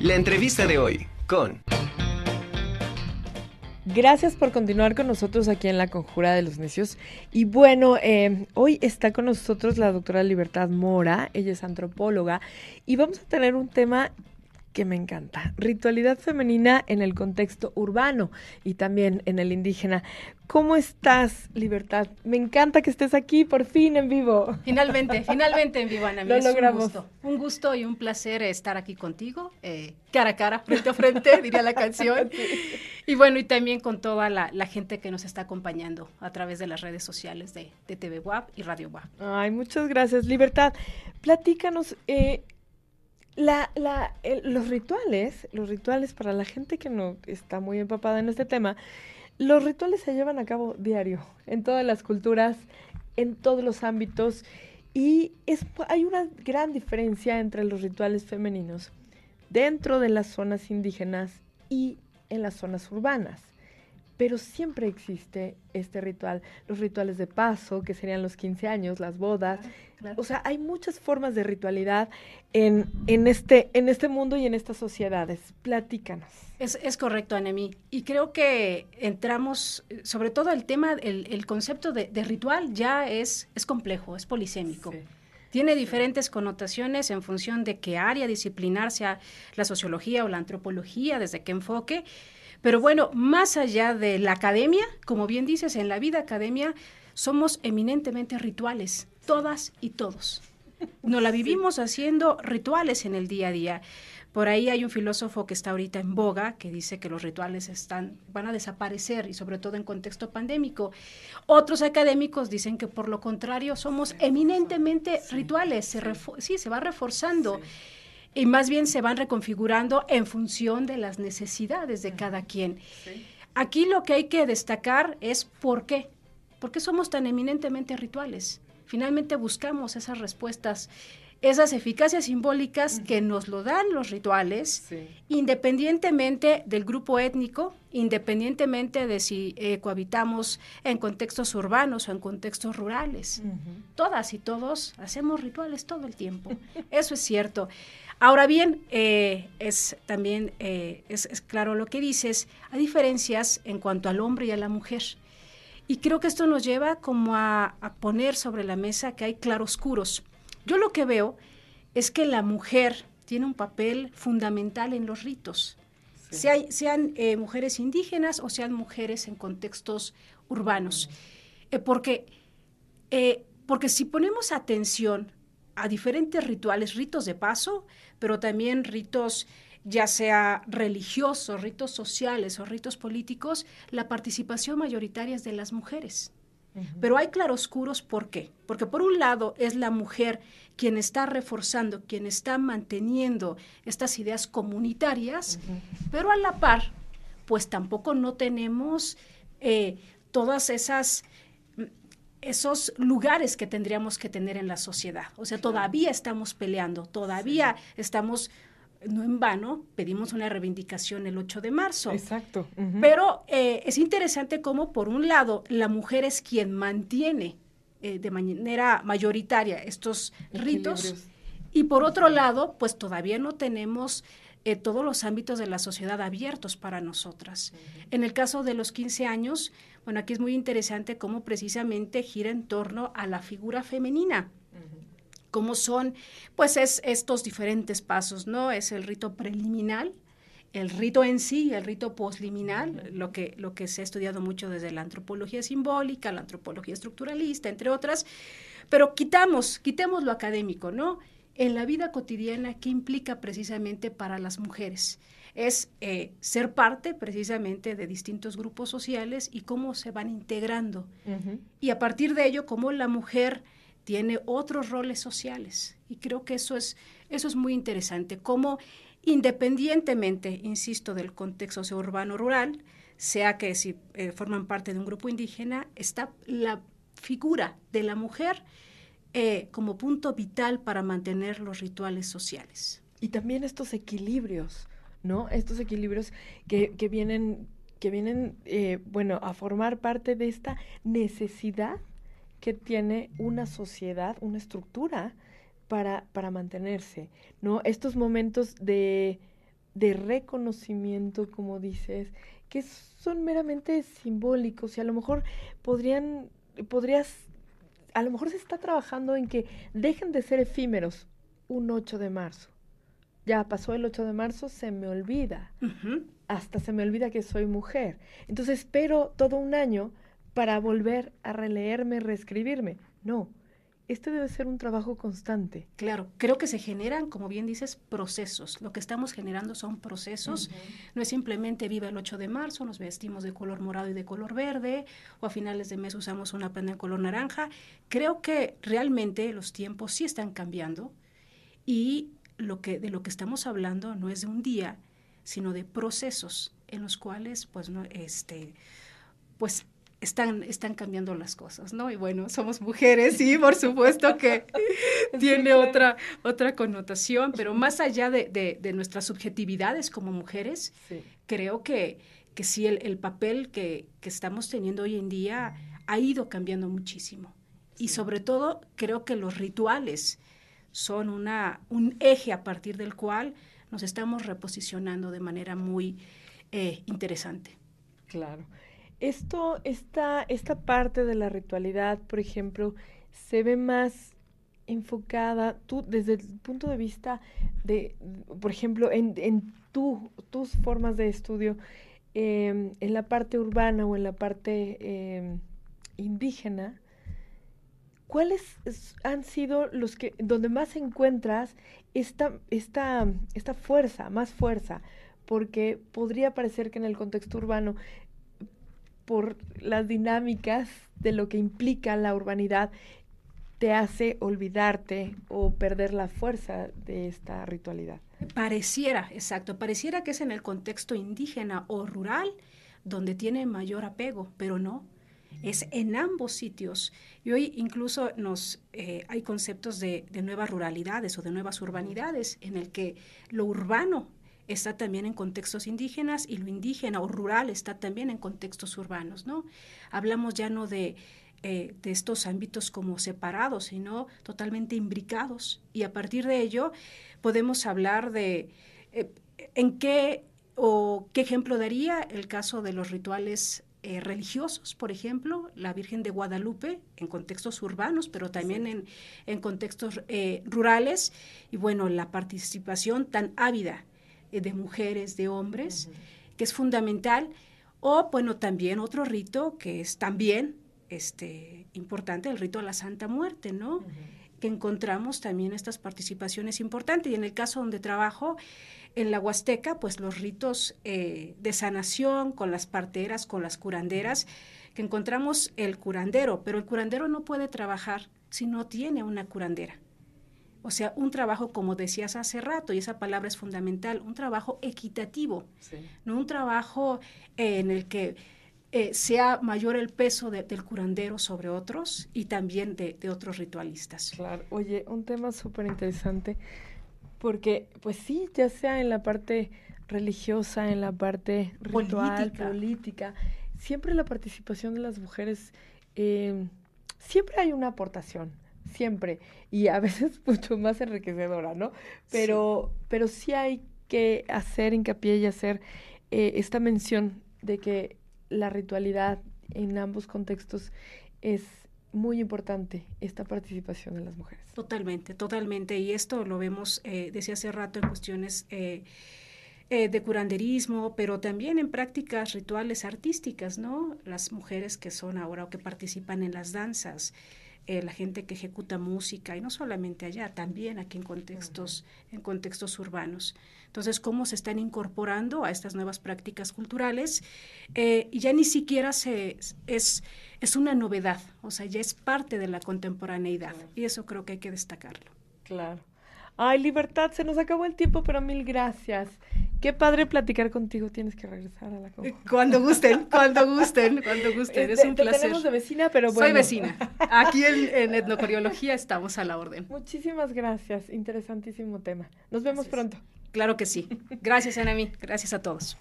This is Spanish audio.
La entrevista de hoy con... Gracias por continuar con nosotros aquí en la Conjura de los Necios. Y bueno, eh, hoy está con nosotros la doctora Libertad Mora, ella es antropóloga, y vamos a tener un tema que me encanta. Ritualidad femenina en el contexto urbano y también en el indígena. ¿Cómo estás, Libertad? Me encanta que estés aquí por fin en vivo. Finalmente, finalmente en vivo, Ana. Lo logramos. Un gusto, un gusto y un placer estar aquí contigo, eh, cara a cara, frente a frente, diría la canción. Y bueno, y también con toda la, gente que nos está acompañando a través de las redes sociales de, de TV WAP y Radio WAP. Ay, muchas gracias, Libertad. Platícanos, eh, la, la, los rituales, los rituales para la gente que no está muy empapada en este tema, los rituales se llevan a cabo diario, en todas las culturas, en todos los ámbitos, y es, hay una gran diferencia entre los rituales femeninos dentro de las zonas indígenas y en las zonas urbanas pero siempre existe este ritual, los rituales de paso, que serían los 15 años, las bodas. O sea, hay muchas formas de ritualidad en, en, este, en este mundo y en estas sociedades. Platícanos. Es, es correcto, Anemi. Y creo que entramos, sobre todo el tema, el, el concepto de, de, ritual ya es, es complejo, es polisémico. Tiene diferentes connotaciones en función de qué área disciplinar, sea la sociología o la antropología, desde qué enfoque. Pero bueno, más allá de la academia, como bien dices, en la vida academia somos eminentemente rituales, todas y todos. Nos la vivimos haciendo rituales en el día a día. Por ahí hay un filósofo que está ahorita en boga que dice que los rituales están, van a desaparecer y sobre todo en contexto pandémico. Otros académicos dicen que por lo contrario somos eminentemente rituales, se sí, se va reforzando y más bien se van reconfigurando en función de las necesidades de cada quien. Aquí lo que hay que destacar es por qué. ¿Por qué somos tan eminentemente rituales? Finalmente buscamos esas respuestas, esas eficacias simbólicas que nos lo dan los rituales, independientemente del grupo étnico, independientemente de si eh, cohabitamos en contextos urbanos o en contextos rurales. Todas y todos hacemos rituales todo el tiempo. Eso es cierto. Ahora bien, eh, es también eh, es, claro lo que dices, hay diferencias en cuanto al hombre y a la mujer. Y creo que esto nos lleva como a, poner sobre la mesa que hay claroscuros. Yo lo que veo es que la mujer tiene un papel fundamental en los ritos, sean eh, mujeres indígenas o sean mujeres en contextos urbanos. porque, porque si ponemos atención a diferentes rituales, ritos de paso, pero también ritos ya sea religiosos, ritos sociales o ritos políticos, la participación mayoritaria es de las mujeres. Pero hay claroscuros, ¿por qué? Porque por un lado es la mujer quien está reforzando, quien está manteniendo estas ideas comunitarias, pero a la par, pues tampoco no tenemos eh, todas esas esos lugares que tendríamos que tener en la sociedad. O sea, todavía estamos peleando, todavía estamos, no en vano, pedimos una reivindicación el 8 de marzo. Exacto. Pero eh, es interesante cómo, por un lado, la mujer es quien mantiene eh, de manera mayoritaria estos ritos. Y por otro lado, pues todavía no tenemos eh, todos los ámbitos de la sociedad abiertos para nosotras. En el caso de los 15 años, bueno, aquí es muy interesante cómo precisamente gira en torno a la figura femenina. Cómo son, pues, es estos diferentes pasos, ¿no? Es el rito preliminar, el rito en sí, el rito posliminal, lo, que, lo que se ha estudiado mucho desde la antropología simbólica, la antropología estructuralista, entre otras, pero quitamos, quitemos lo académico, ¿no? En la vida cotidiana, ¿qué implica precisamente para las mujeres? es eh, ser parte precisamente de distintos grupos sociales y cómo se van integrando. Y a partir de ello, cómo la mujer tiene otros roles sociales. Y creo que eso es, eso es muy interesante, cómo independientemente, insisto, del contexto urbano-rural, sea que si eh, forman parte de un grupo indígena, está la figura de la mujer eh, como punto vital para mantener los rituales sociales. Y también estos equilibrios, ¿no? Estos equilibrios que, que vienen, que vienen eh, bueno, a formar parte de esta necesidad que tiene una sociedad, una estructura para, para mantenerse, ¿no? Estos momentos de, de reconocimiento, como dices, que son meramente simbólicos y a lo mejor podrían, podrías, a lo mejor se está trabajando en que dejen de ser efímeros un 8 de marzo. Ya pasó el 8 de marzo, se me olvida. Hasta se me olvida que soy mujer. Entonces espero todo un año para volver a releerme, reescribirme. No, este debe ser un trabajo constante. Claro, creo que se generan, como bien dices, procesos. Lo que estamos generando son procesos. No es simplemente viva el 8 de marzo, nos vestimos de color morado y de color verde, o a finales de mes usamos una prenda en color naranja. Creo que realmente los tiempos sí están cambiando y lo que, de lo que estamos hablando no es de un día, sino de procesos en los cuales, pues, no, este, pues están, están cambiando las cosas, ¿no? Y bueno, somos mujeres, y por supuesto que tiene otra, otra connotación, pero más allá de, de, nuestras subjetividades como mujeres, creo que, que sí el, papel que, que, estamos teniendo hoy en día ha ido cambiando muchísimo. Y sobre todo, creo que los rituales son una, un eje a partir del cual nos estamos reposicionando de manera muy eh, interesante. Claro. Esto, esta, esta parte de la ritualidad, por ejemplo, se ve más enfocada, tú desde el punto de vista de, por ejemplo, en, en tu, tus formas de estudio, em, en la parte urbana o en la parte em, indígena, ¿cuáles han sido los que, donde más encuentras esta, esta, esta fuerza, más fuerza? Porque podría parecer que en el contexto urbano por las dinámicas de lo que implica la urbanidad, te hace olvidarte o perder la fuerza de esta ritualidad. Pareciera, exacto, pareciera que es en el contexto indígena o rural donde tiene mayor apego, pero no, es en ambos sitios. Y hoy incluso nos, eh, hay conceptos de, de, nuevas ruralidades o de nuevas urbanidades en el que lo urbano está también en contextos indígenas y lo indígena o rural está también en contextos urbanos, ¿no? Hablamos ya no de, eh, de estos ámbitos como separados, sino totalmente imbricados y a partir de ello podemos hablar de eh, en qué o qué ejemplo daría el caso de los rituales eh, religiosos, por ejemplo, la Virgen de Guadalupe en contextos urbanos, pero también en, en, contextos rurales, y bueno, la participación tan ávida de mujeres, de hombres, que es fundamental. O, bueno, también otro rito que es también este, importante, el rito a la Santa Muerte, ¿no? Que encontramos también estas participaciones importantes. Y en el caso donde trabajo, en la Huasteca, pues los ritos eh, de sanación con las parteras, con las curanderas, que encontramos el curandero, pero el curandero no puede trabajar si no tiene una curandera. O sea, un trabajo, como decías hace rato, y esa palabra es fundamental, un trabajo equitativo, no un trabajo en el que eh, sea mayor el peso del curandero sobre otros y también de, otros ritualistas. Claro, oye, un tema súper interesante, porque pues sí, ya sea en la parte religiosa, en la parte ritual, política, siempre la participación de las mujeres, eh, siempre hay una aportación siempre, y a veces mucho más enriquecedora, ¿no? Pero sí, pero sí hay que hacer hincapié y hacer eh, esta mención de que la ritualidad en ambos contextos es muy importante esta participación de las mujeres. Totalmente, totalmente. Y esto lo vemos eh, desde hace rato en cuestiones eh, eh, de curanderismo, pero también en prácticas rituales artísticas, ¿no? Las mujeres que son ahora o que participan en las danzas, eh, la gente que ejecuta música, y no solamente allá, también aquí en contextos, en contextos urbanos. Entonces, cómo se están incorporando a estas nuevas prácticas culturales, eh, y ya ni siquiera se, es, es una novedad, o sea, ya es parte de la contemporaneidad, y eso creo que hay que destacarlo. Claro. Ay, Libertad, se nos acabó el tiempo, pero mil gracias. Qué padre platicar contigo. Tienes que regresar a la conferencia. Cuando gusten, cuando gusten, cuando gusten. es un placer. tenemos de vecina, pero bueno. Soy vecina. Aquí en, en etnocoriología estamos a la orden. Muchísimas gracias. Interesantísimo tema. Nos vemos pronto. Claro que sí. Gracias, Anami. Gracias a todos.